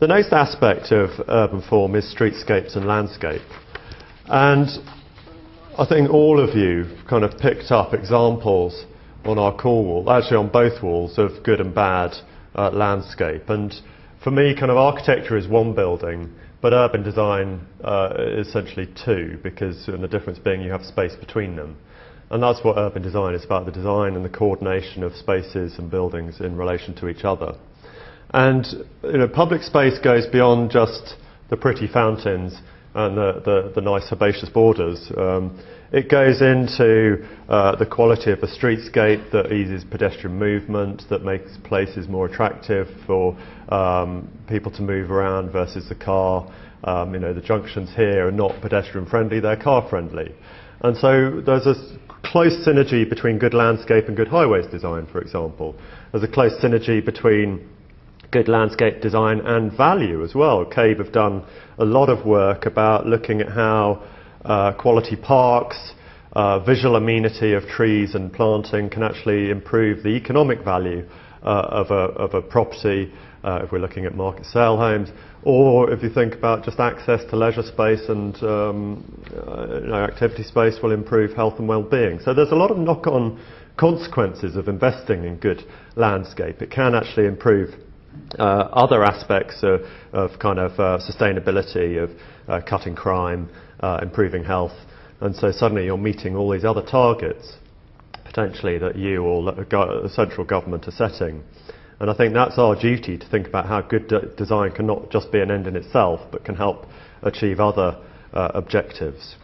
The next aspect of urban form is streetscapes and landscape. And I think all of you kind of picked up examples on our core wall, actually on both walls, of good and bad uh, landscape. And for me, kind of architecture is one building, but urban design uh, is essentially two, because and the difference being you have space between them. And that's what urban design is about, the design and the coordination of spaces and buildings in relation to each other. And you know, public space goes beyond just the pretty fountains and the, the, the nice herbaceous borders. Um, it goes into uh, the quality of a streetscape that eases pedestrian movement, that makes places more attractive for um, people to move around versus the car. Um, you know, the junctions here are not pedestrian friendly, they're car friendly. And so there's a close synergy between good landscape and good highways design, for example. There's a close synergy between good landscape design and value as well. CABE have done a lot of work about looking at how uh, quality parks, uh, visual amenity of trees and planting can actually improve the economic value uh, of, a, of a property uh, if we're looking at market sale homes, or if you think about just access to leisure space and um, uh, you know, activity space will improve health and well-being. So there's a lot of knock-on consequences of investing in good landscape. It can actually improve uh, other aspects of, of kind of uh, sustainability, of uh, cutting crime, uh, improving health, and so suddenly you're meeting all these other targets potentially that you or the central government are setting. And I think that's our duty to think about how good de design can not just be an end in itself, but can help achieve other uh, objectives.